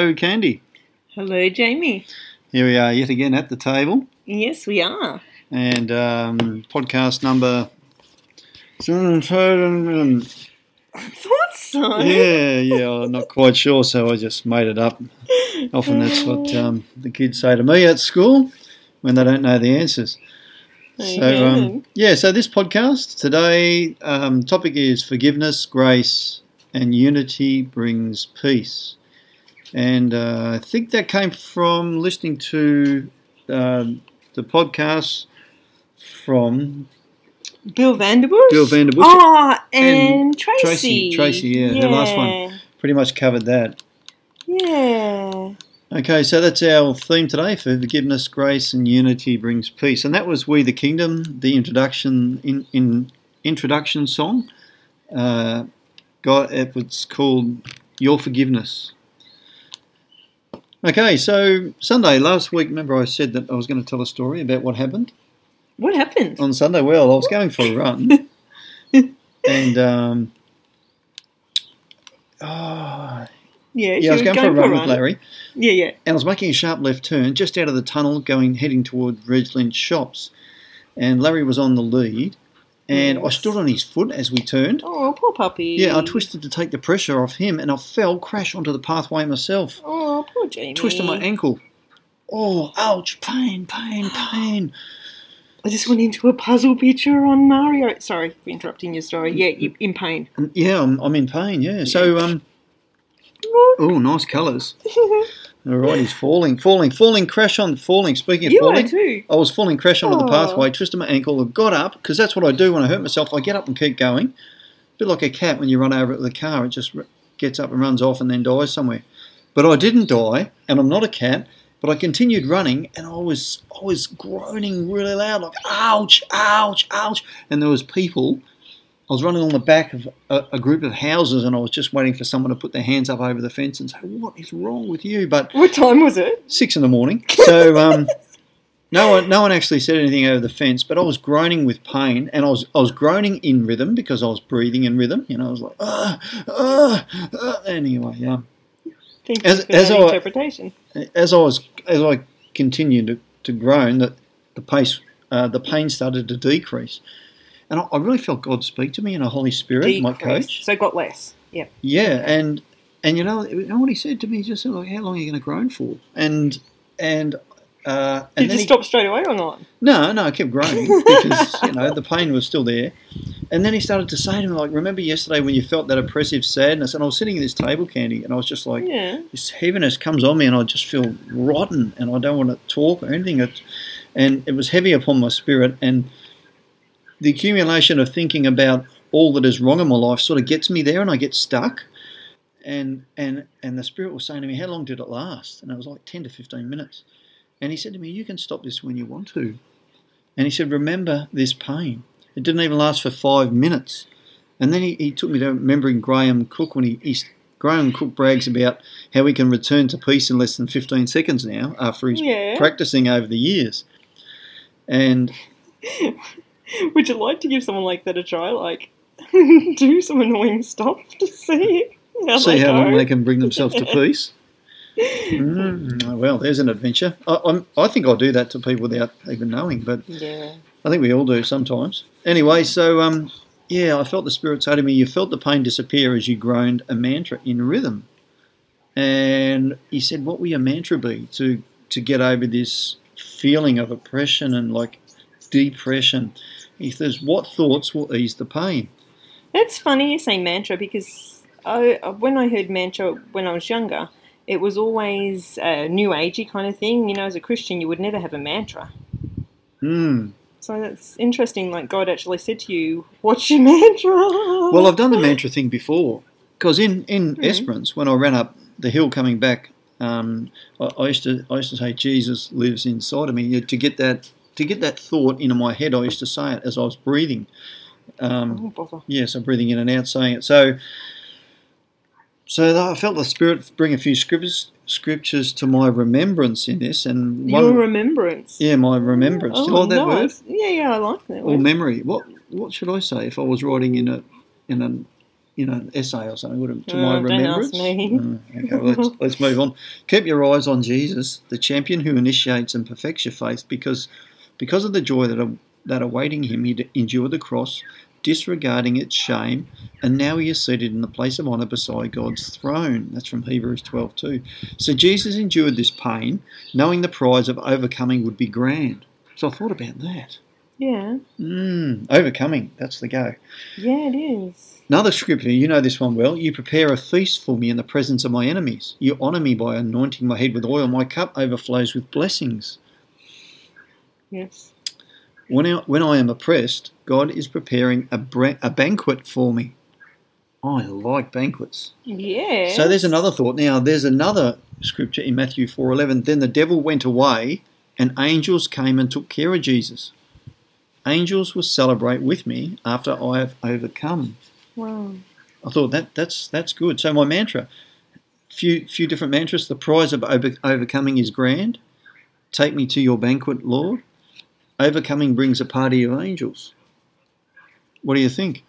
Hello, Candy. Hello, Jamie. Here we are yet again at the table, Yes, we are. and um, podcast number. Yeah, I thought so. yeah, I'm not quite sure, so I just made it up. Often that's what um, the kids say to me at school when they don't know the answers. So um, yeah, so this podcast today um, topic is forgiveness, grace, and unity brings peace. And uh, I think that came from listening to uh, the podcast from Bill Vanderbush. Bill Vanderbush. Oh, and, And Tracy. Tracy- Tracy, yeah, her last one. Pretty much covered that. Yeah. Okay, so that's our theme today for forgiveness, grace, and unity brings peace, and that was "We the Kingdom," the introduction in, in introduction song. Uh, got it was called "Your Forgiveness." Okay, so Sunday last week, remember I said that I was going to tell a story about what happened What happened? on Sunday. Well, I was going for a run, and um, oh, yeah, yeah, I was she going for a run with Larry. Yeah, yeah. and I was making a sharp left turn just out of the tunnel, going heading toward Reg Lynch shops. And Larry was on the lead, and I stood on his foot as we turned. Oh, poor puppy. Yeah, I twisted to take the pressure off him, and I fell, crash onto the pathway myself. Oh, poor Jamie. Twisted my ankle. Oh, ouch! Pain, pain, pain. I just went into a puzzle picture on Mario. Sorry for interrupting your story. Yeah, you in pain. Yeah, I'm, I'm in pain. Yeah. So um. Oh, nice colours. All right, he's falling, falling, falling. Crash on falling. Speaking of you falling, too. I was falling crash onto the pathway, twisted my ankle, got up, because that's what I do when I hurt myself. I get up and keep going. A bit like a cat when you run over it with a car, it just gets up and runs off and then dies somewhere. But I didn't die, and I'm not a cat, but I continued running, and I was I was groaning really loud, like, ouch, ouch, ouch. And there was people. I was running on the back of a, a group of houses, and I was just waiting for someone to put their hands up over the fence and say, what is wrong with you? But What time was it? six in the morning. So um, no one, no one actually said anything over the fence, but I was groaning with pain, and I was, I was groaning in rhythm because I was breathing in rhythm. You know, I was like, ah, ah, ah. anyway, yeah. Thank As- I- interpretation. As I was, as I continued to, to groan, that the pace, uh, the pain started to decrease, and I, I really felt God speak to me in a Holy Spirit, my coach. So got less. Yeah. Yeah, and and you know, you know what he said to me? He just said, like, "How long are you going to groan for?" And and uh, and Did you he- stop straight away or not? No, no, I kept growing because you know the pain was still there. And then he started to say to me, like, "Remember yesterday when you felt that oppressive sadness?" And I was sitting at this table, Candy, and I was just like, Yeah. this heaviness comes on me, and I just feel rotten, and I don't want to talk or anything. It, and it was heavy upon my spirit, and the accumulation of thinking about all that is wrong in my life sort of gets me there, and I get stuck. And and and the spirit was saying to me, "How long did it last?" And it was like ten to fifteen minutes. And he said to me, "You can stop this when you want to." And he said, "Remember this pain. It didn't even last for five minutes." And then he, he took me to remembering Graham Cooke when he, he Graham Cooke brags about how he can return to peace in less than 15 seconds now after he's Yeah. practicing over the years. And Would you like to give someone like that a try? Like, do some annoying stuff to see how see they how long they can bring themselves to peace. Mm, well, there's an adventure. I, I'm, I think I do that to people without even knowing, but Yeah. I think we all do sometimes. Anyway, so um, yeah, I felt the Spirit say to me, You felt the pain disappear as you groaned a mantra in rhythm. And he said, What will your mantra be to, to get over this feeling of oppression and like depression? He says, What thoughts will ease the pain? That's funny you say mantra because I, when I heard mantra when I was younger, it was always a new agey kind of thing. You know, as a Christian, you would never have a mantra. Hmm. So that's interesting. Like God actually said to you, "What's your mantra?" Well, I've done the mantra thing before because in, in Mhm. Esperance, when I ran up the hill coming back, um, I, I used to I used to say Jesus lives inside of me. To get that to get that thought into my head, I used to say it as I was breathing. Um, Oh, yeah, so breathing in and out, saying it. So, so I felt the Spirit bring a few scriptures scriptures to my remembrance in this, and one, Your remembrance. yeah, my remembrance. Do you Oh, like that word? Yeah, yeah, I like that or word. memory. What what should I say if I was writing in a in a you know, essay or something, would it, to Oh, my don't remembrance? ask me. Oh, okay, well, let's, let's move on. Keep your eyes on Jesus, the champion who initiates and perfects your faith, because because of the joy that that awaiting him, he endured the cross, disregarding its shame, and now he is seated in the place of honour beside God's throne. That's from Hebrews 12 too. So Jesus endured this pain, knowing the prize of overcoming would be grand. So I thought about that. Yeah. Mm, overcoming, that's the go. Yeah, it is. Another scripture, you know this one well. You prepare a feast for me in the presence of my enemies. You honour me by anointing my head with oil. My cup overflows with blessings. Yes. When I, when I am oppressed, God is preparing a, bra- a banquet for me. I like banquets. Yeah. So there's another thought. Now there's another scripture in Matthew 4:11. Then the devil went away, and angels came and took care of Jesus. Angels will celebrate with me after I have overcome. Wow. I thought that that's that's good. So my mantra, few few different mantras. The prize of over, overcoming is grand. Take me to your banquet, Lord. Overcoming brings a party of angels. What do you think?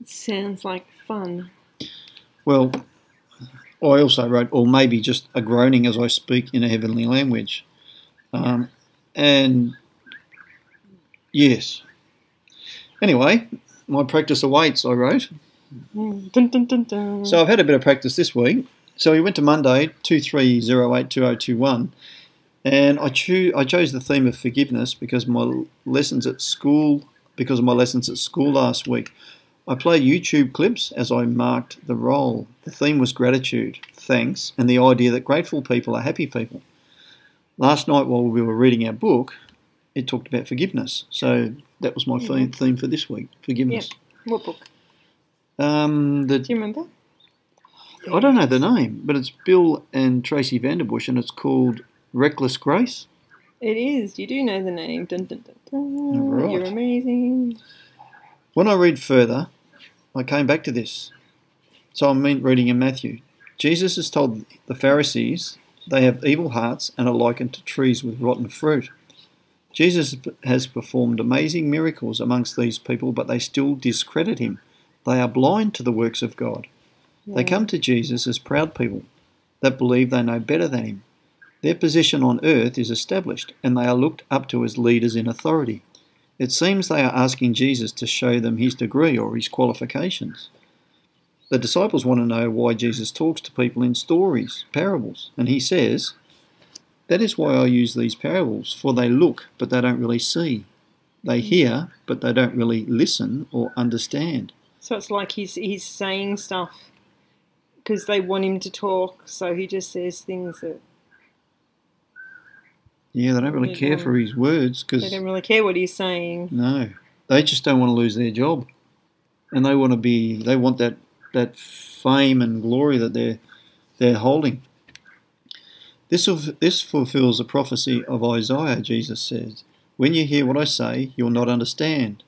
It sounds like fun. Well, I also wrote, or maybe just a groaning as I speak in a heavenly language. Um, and yes. Anyway, my practice awaits, I wrote. Dun, dun, dun. So I've had a bit of practice this week. So we went to Monday, 23082021, and I, cho- I chose the theme of forgiveness because my lessons at school, because of my lessons at school last week. I played YouTube clips as I marked the role. The theme was gratitude, thanks, and the idea that grateful people are happy people. Last night while we were reading our book, it talked about forgiveness. So that was my theme, theme for this week, forgiveness. what book? Um, the Do you remember? I don't know the name, but it's Bill and Tracy Vanderbush, and it's called Reckless Grace. It is. You do know the name. Dun, dun, dun, dun. Alright. You're amazing. When I read further, I came back to this. So I'm reading in Matthew. Jesus has told the Pharisees they have evil hearts and are likened to trees with rotten fruit. Jesus has performed amazing miracles amongst these people, but they still discredit him. They are blind to the works of God. They come to Jesus as proud people that believe they know better than him. Their position on earth is established, and they are looked up to as leaders in authority. It seems they are asking Jesus to show them his degree or his qualifications. The disciples want to know why Jesus talks to people in stories, parables, and he says, That is why I use these parables, for they look, but they don't really see. They hmm. hear, but they don't really listen or understand. So it's like he's he's saying stuff because they want him to talk, so he just says things that Yeah, they don't really They care don't- for his words because they don't really care what he's saying. no, they just don't want to lose their job, and they want to be. They want that that fame and glory that they're they're holding. This this fulfills the prophecy of Isaiah. Jesus says, "When you hear what I say, you will not understand.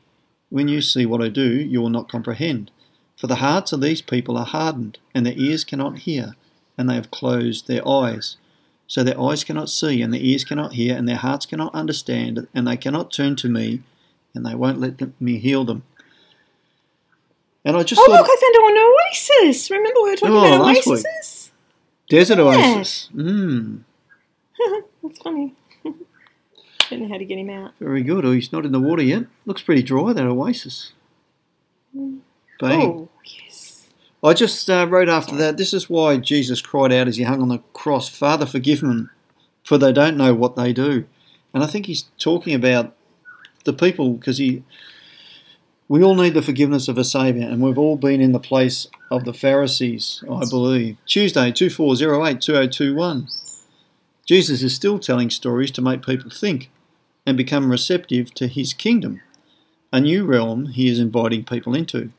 When you see what I do, you will not comprehend. For the hearts of these people are hardened, and their ears cannot hear, and they have closed their eyes." So their eyes cannot see, and their ears cannot hear, and their hearts cannot understand, and they cannot turn to me, and they won't let them, me heal them. And I just Oh thought, look, I found an oasis. Remember we were talking Oh, about last week. desert yeah. oasis. Mm, That's funny. don't know how to get him out. very good. Oh, he's not in the water yet. Looks pretty dry, that oasis. Bang. Oh yes. I just uh, wrote after that, this is why Jesus cried out as he hung on the cross, Father, forgive them, for they don't know what they do. And I think he's talking about the people because he. We all need the forgiveness of a Saviour, and we've all been in the place of the Pharisees, I believe. Tuesday, 2408 2021. Jesus is still telling stories to make people think and become receptive to his kingdom, a new realm he is inviting people into.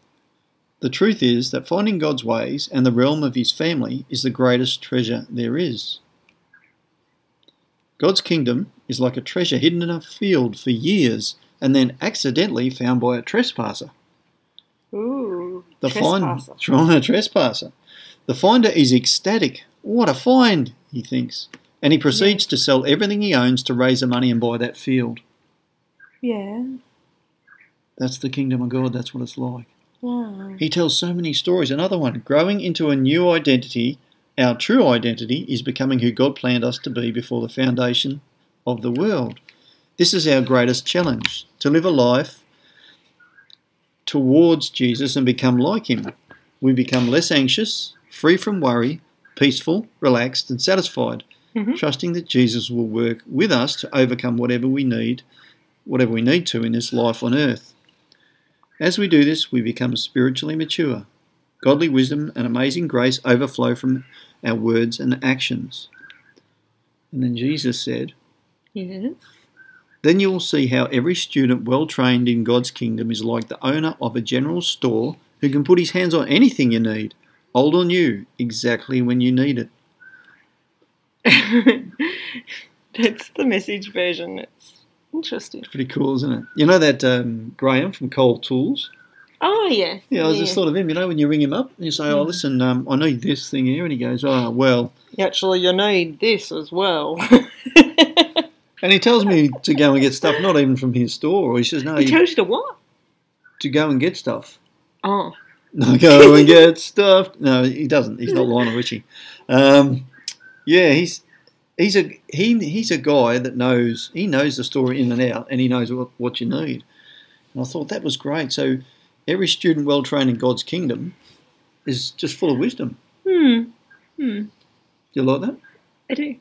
The truth is that finding God's ways and the realm of his family is the greatest treasure there is. God's kingdom is like a treasure hidden in a field for years and then accidentally found by a trespasser. Ooh. The trespasser. find a trespasser. The finder is ecstatic. What a find, he thinks. And he proceeds to sell everything he owns to raise the money and buy that field. Yeah. That's the kingdom of God, that's what it's like. Wow. He tells so many stories. Another one, growing into a new identity. Our true identity is becoming who God planned us to be before the foundation of the world. This is our greatest challenge to live a life towards Jesus and become like Him. We become less anxious, free from worry, peaceful, relaxed, and satisfied, Mhm. trusting that Jesus will work with us to overcome whatever we need, whatever we need to in this life on earth. As we do this, we become spiritually mature. Godly wisdom and amazing grace overflow from our words and actions. And then Jesus said, Yes. Then you will see how every student well trained in God's kingdom is like the owner of a general store who can put his hands on anything you need, old or new, exactly when you need it. That's the message version. It's interesting. Pretty cool, isn't it? You know that um, Graham from Cole Tools? Oh yeah. Yeah, I just thought of him. You know, when you ring him up and you say, "Oh, listen, um, I need this thing here," and he goes, "Oh, well," Actually, you need this as well. and he tells me to go and get stuff, not even from his store. He says, "No, he you, tells you to what? to go and get stuff." Oh. No, go and get stuff. No, he doesn't. He's not Lionel Richie. Um, yeah, he's he's a he he's a guy that knows he knows the story in and out, and he knows what, what you need. And I thought that was great. So every student well trained in God's kingdom is just full of wisdom. Hmm. Hmm. Do you like that? I do.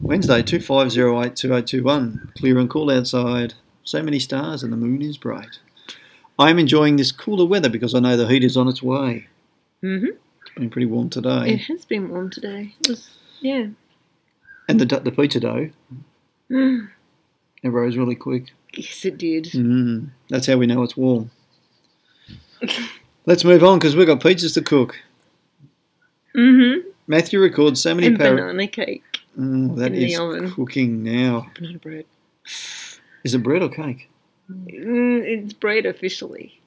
Wednesday, 25082021. Clear and cool outside. So many stars and the moon is bright. I am enjoying this cooler weather because I know the heat is on its way. Mm-hmm. It's been pretty warm today. It has been warm today. It was, yeah. And the, the pizza dough, Mm. it rose really quick. Yes, it did. Mm, that's how we know it's warm. Let's move on because we've got pizzas to cook. Mm-hmm. Matthew records so many And par- banana cake. Mm, that oven. cooking now. Banana bread. Is it bread or cake? Mm, it's bread officially.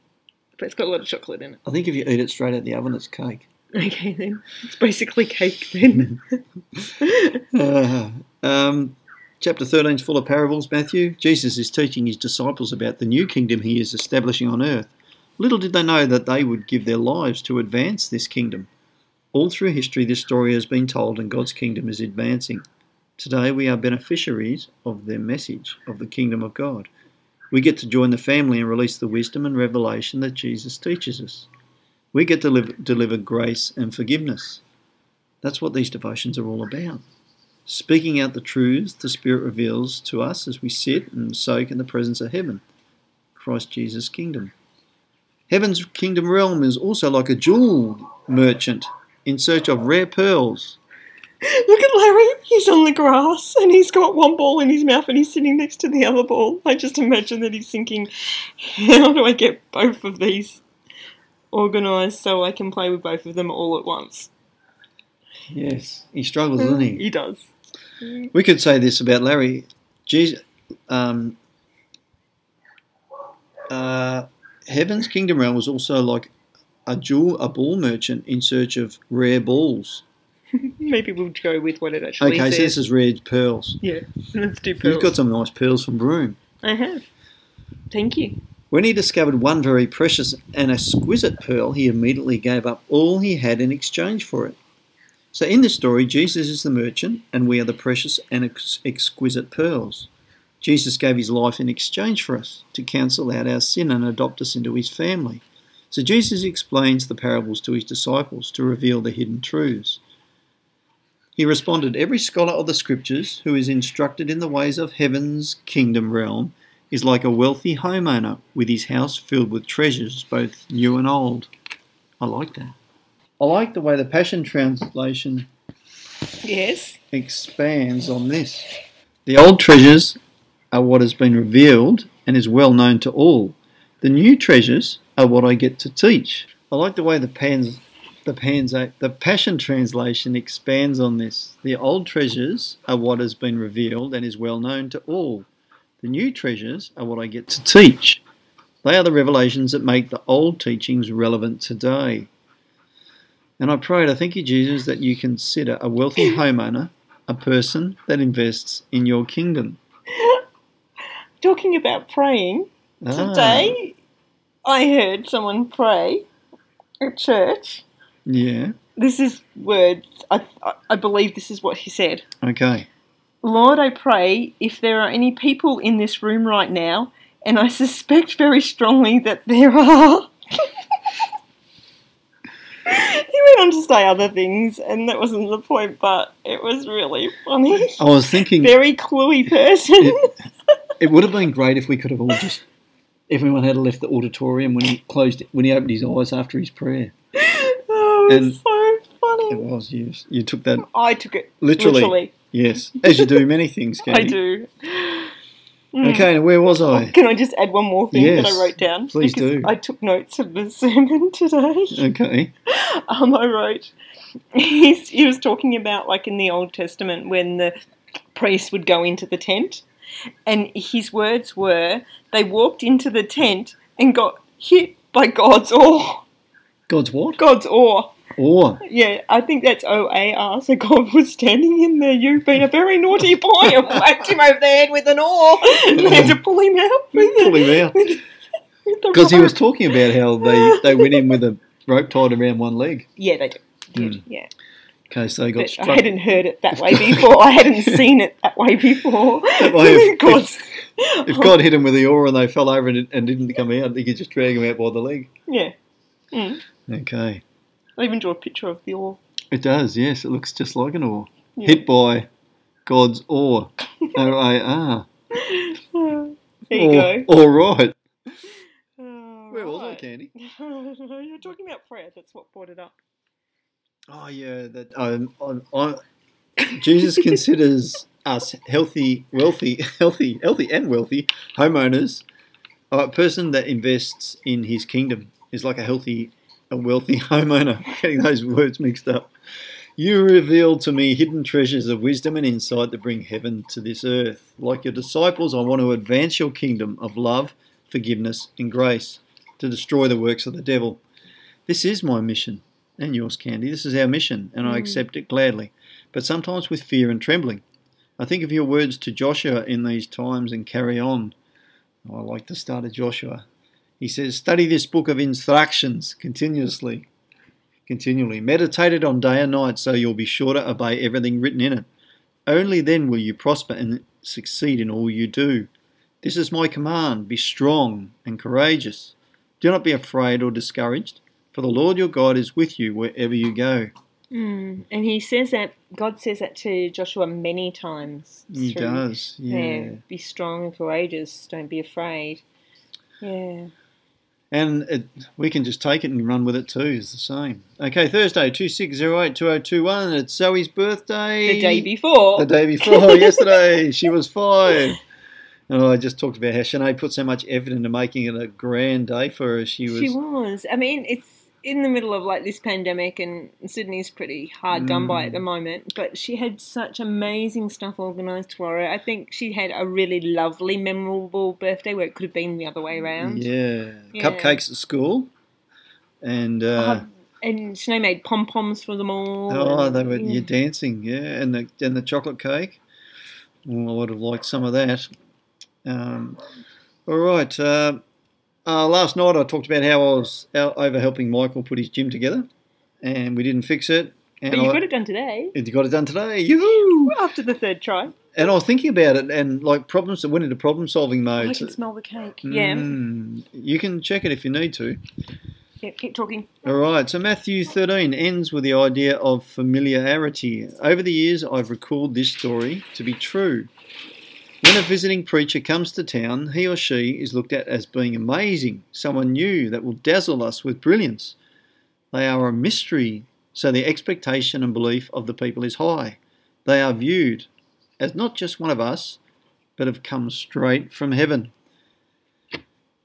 But it's got a lot of chocolate in it. I think if you eat it straight out of the oven, it's cake. Okay then. It's basically cake then. Uh, um, chapter 13 is full of parables, Matthew. Jesus is teaching his disciples about the new kingdom he is establishing on earth. Little did they know that they would give their lives to advance this kingdom. All through history, this story has been told, and God's kingdom is advancing. Today, we are beneficiaries of their message of the kingdom of God. We get to join the family and release the wisdom and revelation that Jesus teaches us. We get to live, deliver grace and forgiveness. That's what these devotions are all about speaking out the truths the Spirit reveals to us as we sit and soak in the presence of heaven, Christ Jesus' kingdom. Heaven's kingdom realm is also like a jewel merchant in search of rare pearls. Look at Larry. He's on the grass and he's got one ball in his mouth and he's sitting next to the other ball. I just imagine that he's thinking, how do I get both of these organised so I can play with both of them all at once? Yes, he struggles, doesn't he? He does. We could say this about Larry. Jesus, um, uh, Heaven's kingdom realm was also like a jewel, a ball merchant in search of rare balls. Maybe we'll go with what it actually is. Okay, so this is rare pearls. yeah, let's do pearls. You've got some nice pearls from Broome. I have. Thank you. When he discovered one very precious and exquisite pearl, he immediately gave up all he had in exchange for it. So, in this story, Jesus is the merchant, and we are the precious and ex- exquisite pearls. Jesus gave his life in exchange for us to cancel out our sin and adopt us into his family. So, Jesus explains the parables to his disciples to reveal the hidden truths. He responded, Every scholar of the scriptures who is instructed in the ways of heaven's kingdom realm is like a wealthy homeowner with his house filled with treasures, both new and old. I like that. I like the way the Passion Translation Yes. expands on this. The old treasures are what has been revealed and is well known to all. The new treasures are what I get to teach. I like the way the pans the pans the Passion Translation expands on this. The old treasures are what has been revealed and is well known to all. The new treasures are what I get to teach. They are the revelations that make the old teachings relevant today. And I prayed, I thank you, Jesus, that you consider a wealthy homeowner a person that invests in your kingdom. Talking about praying, Ah, today I heard someone pray at church. Yeah. This is words. I, I, I believe this is what he said. Okay. Lord, I pray if there are any people in this room right now, and I suspect very strongly that there are. he went on to say other things, and that wasn't the point, but it was really funny. I was thinking Very cluey person. it, it would have been great if we could have all just everyone had left the auditorium when he closed when he opened his eyes after his prayer. oh, it was And- so funny. It was yes. You took that I took it Literally. literally. Yes, as you do many things. I do. Mm. Okay, now where was I? Can I just add one more thing that I wrote down? please Because do. I took notes of the sermon today. Okay. um, I wrote, he's, he was talking about like in the Old Testament when the priest would go into the tent, and his words were, they walked into the tent and got hit by God's oar. God's what? God's oar. Or Yeah, I think that's O A R. So God was standing in there. You've been a very naughty boy and whacked him over the head with an oar. And had to pull him out. pull him out because he was talking about how they they went in with a rope tied around one leg. Yeah, they did. Mm. Yeah. Okay, so they got But struck. I hadn't heard it that way before. I hadn't seen it that way before. way, if- God's- If God hit him with the oar and they fell over and, and didn't come out, he could just drag him out by the leg. Yeah. Mm. Okay. I even drew a picture of the oar. It does, yes. It looks just like an oar. Yeah. Hit by God's oar. O A R. There you go. All right. Where was I. Candy? You're talking about prayer. That's what brought it up. Oh yeah, that um, I, I, Jesus considers us healthy, wealthy, healthy, healthy, and wealthy homeowners. A person that invests in his kingdom is like a healthy, a wealthy homeowner. Getting those words mixed up. You reveal to me hidden treasures of wisdom and insight that bring heaven to this earth. Like your disciples, I want to advance your kingdom of love, forgiveness, and grace to destroy the works of the devil. This is my mission and yours, Candy. This is our mission, and I Mm. accept it gladly, but sometimes with fear and trembling. I think of your words to Joshua in these times and carry on. I like the start of Joshua. He says, Study this book of instructions continuously, continually. Meditate it on day and night so you'll be sure to obey everything written in it. Only then will you prosper and succeed in all you do. This is my command be strong and courageous. Do not be afraid or discouraged, for the Lord your God is with you wherever you go. Mm. And he says that, God says that to Joshua many times. He does, yeah. Be strong and courageous. Don't be afraid. Yeah. And it, we can just take it and run with it too, it's the same. Okay, Thursday, 2608 2021. It's Zoe's birthday. The day before. The day before, yesterday. She was five. And I just talked about how Sinead put so much effort into making it a grand day for her. She was. She was. I mean, it's in the middle of like this pandemic, and Sydney's pretty hard done by at Mm. the moment. But she had such amazing stuff organised for her. I think she had a really lovely, memorable birthday where it could have been the other way around. Yeah. Yeah. Cupcakes at school. And. Uh, Uh, and Sinead made pom poms for them all. Oh, and- they were yeah. you're dancing, yeah, and the and the chocolate cake. Well, I would have liked some of that. Um, all right. Uh, uh, last night I talked about how I was out over helping Michael put his gym together, and we didn't fix it. And But you I, got it done today. you got it done today. Yoo-hoo! After the third try. And I was thinking about it, and like problems that went into problem solving mode. I can smell the cake. Yeah. Mm, you can check it if you need to. Yeah, keep talking. All right, so Matthew 13 ends with the idea of familiarity. Over the years, I've recalled this story to be true. When a visiting preacher comes to town, he or she is looked at as being amazing, someone new that will dazzle us with brilliance. They are a mystery, so the expectation and belief of the people is high. They are viewed as not just one of us, but have come straight from heaven.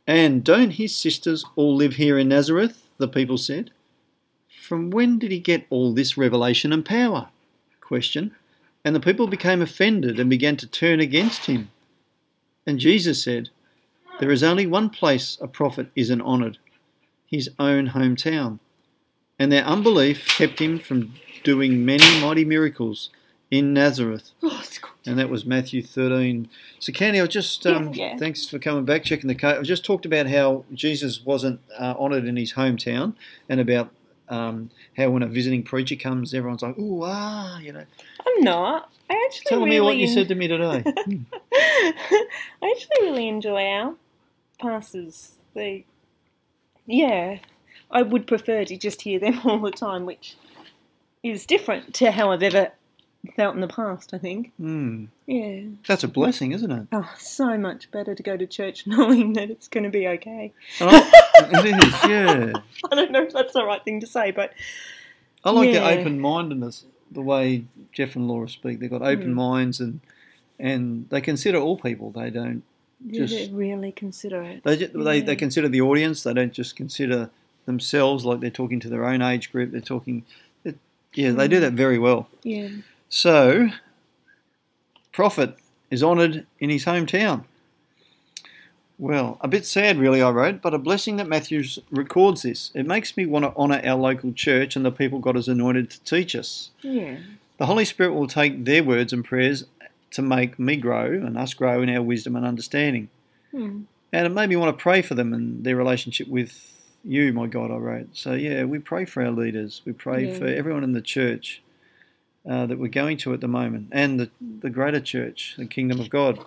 And don't his sisters all live here in Nazareth? The people said. From when did he get all this revelation and power? Question. And the people became offended and began to turn against him. And Jesus said, There is only one place a prophet isn't honoured his own hometown. And their unbelief kept him from doing many mighty miracles in Nazareth. Oh, and that was Matthew 13. So, Candy, I just Yeah, um, yeah. thanks for coming back, checking the code. I just talked about how Jesus wasn't uh, honoured in his hometown, and about um, how when a visiting preacher comes, everyone's like, "Ooh, ah," you know. I'm not. I actually Tell really me what you said to me today. I actually really enjoy our pastors. They, yeah, I would prefer to just hear them all the time, which is different to how I've ever felt in the past. I think. Hmm. Yeah. That's a blessing, isn't it? Oh, so much better to go to church knowing that it's going to be okay. I- it is, yeah. I don't know if that's the right thing to say, but I like Yeah. the open mindedness, the way Jeff and Laura speak. They've got open Mm. minds and and they consider all people. They don't Just- did really consider it. they, ju- they Yeah. they consider the audience. They don't just consider themselves like they're talking to their own age group. They're talking. It, yeah, they do Mm. that very well. Yeah. So, Prophet is honoured in his hometown. Well, a bit sad, really, I wrote, but a blessing that Matthews records this. It makes me want to honour our local church and the people God has anointed to teach us. Yeah. The Holy Spirit will take their words and prayers to make me grow and us grow in our wisdom and understanding. Hmm. And it made me want to pray for them and their relationship with you, my God, I wrote. So, yeah, we pray for our leaders. We pray Yeah. for everyone in the church uh, that we're going to at the moment and the, the greater church, the kingdom of God.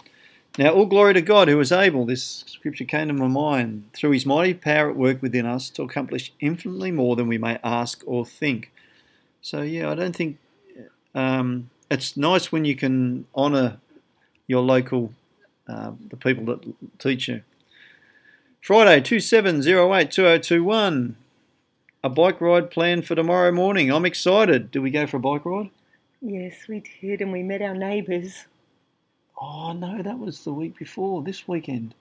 Now, all glory to God who is able, this scripture came to my mind, through his mighty power at work within us to accomplish infinitely more than we may ask or think. So, yeah, I don't think um, it's nice when you can honour your local, uh, the people that teach you. Friday, 2708 2021. A bike ride planned for tomorrow morning. I'm excited. Do we go for a bike ride? Yes, we did, and we met our neighbours Oh, no, that was the week before, this weekend.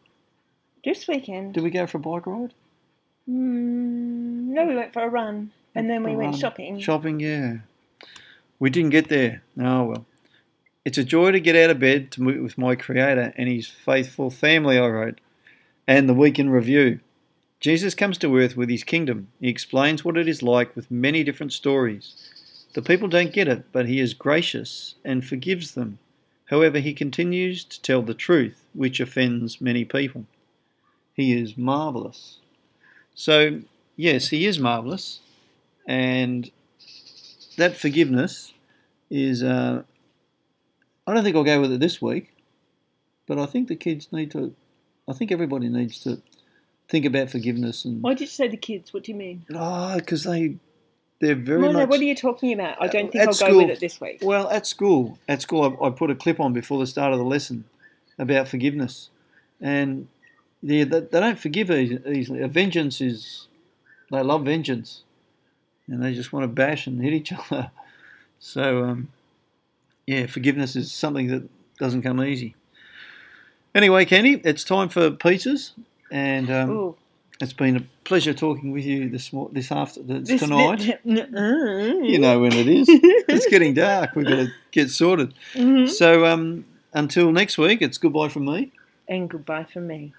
this weekend. Did we go for a bike ride? Mm, no, we went for a run, and then we A went run. shopping. Shopping, yeah. We didn't get there. Oh, well. It's a joy to get out of bed to meet with my Creator and His faithful family, I wrote. And the weekend review. Jesus comes to earth with His kingdom. He explains what it is like with many different stories. The people don't get it, but He is gracious and forgives them. However, He continues to tell the truth, which offends many people. He is marvelous. So, yes, He is marvelous. And that forgiveness is. Uh, I don't think I'll go with it this week, but I think the kids need to. I think everybody needs to think about forgiveness and. Why did you say the kids? What do you mean? Oh, because they, they're very no, no, what are you talking about? I don't think I'll school- go with it this week. Well, at school, at school, I, I put a clip on before the start of the lesson about forgiveness, and they they, they don't forgive easily. A vengeance is, they love vengeance, and they just want to bash and hit each other. So, um, yeah, forgiveness is something that doesn't come easy. Anyway, Kenny, it's time for pizzas, and um. It's been a pleasure talking with you this this after this, This tonight. bit- Mm. You know when it is. it's getting dark. We've got to get sorted. Mhm. So um, until next week, it's goodbye from me. And goodbye from me.